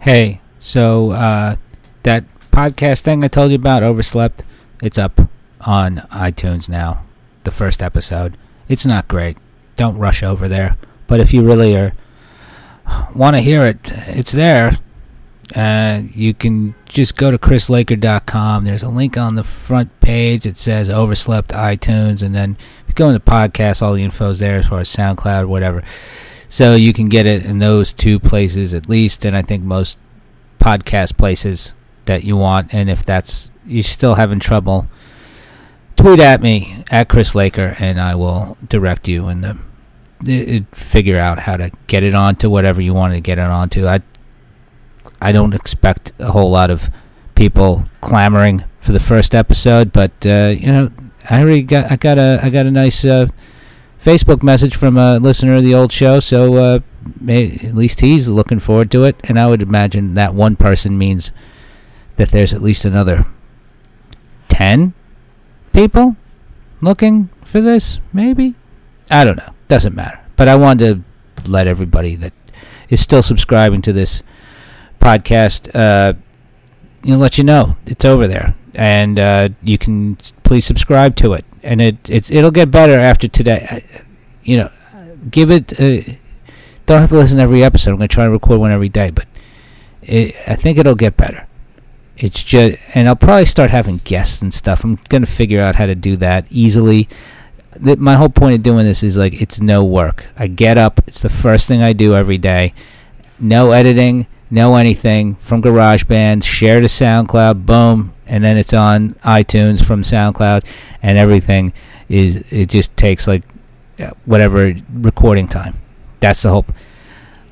Hey, so uh, that podcast thing I told you about, Overslept, it's up on iTunes now. The first episode. It's not great. Don't rush over there. But if you really are want to hear it, it's there. Uh, you can just go to chrislaker.com. There's a link on the front page. It says Overslept iTunes, and then if you go into podcast, all the info's there as far as SoundCloud, whatever. So you can get it in those two places at least, and I think most podcast places that you want. And if that's you're still having trouble, tweet at me at Chris Laker, and I will direct you and the figure out how to get it onto whatever you want to get it onto. I I don't expect a whole lot of people clamoring for the first episode, but uh, you know, I already got I got a I got a nice uh, Facebook message from a listener of the old show, so uh, may, at least he's looking forward to it, and I would imagine that one person means that there's at least another ten people looking for this, maybe. I don't know. Doesn't matter. But I wanted to let everybody that is still subscribing to this podcast, uh, you know, let you know it's over there, and uh, you can please subscribe to it. And it it's it'll get better after today. I, You know, give it. Uh, don't have to listen to every episode. I'm gonna try to record one every day, but it, I think it'll get better. It's just, and I'll probably start having guests and stuff. I'm gonna figure out how to do that easily. The, my whole point of doing this is like it's no work. I get up. It's the first thing I do every day. No editing no anything from GarageBand, share to SoundCloud, boom, and then it's on iTunes from SoundCloud, and everything is it just takes like whatever recording time. That's the hope.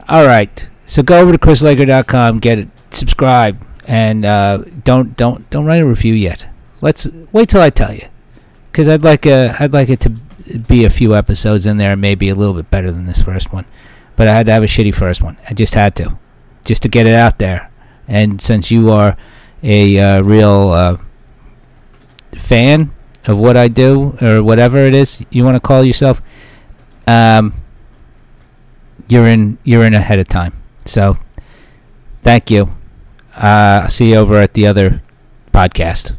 All right, so go over to chrislaker.com, get it, subscribe, and uh, don't don't don't write a review yet. Let's wait till I tell you, because I'd like a I'd like it to be a few episodes in there, maybe a little bit better than this first one. But I had to have a shitty first one. I just had to just to get it out there. And since you are a uh, real uh, fan of what I do or whatever it is you want to call yourself, um, you're in you're in ahead of time. So thank you. Uh, I'll see you over at the other podcast.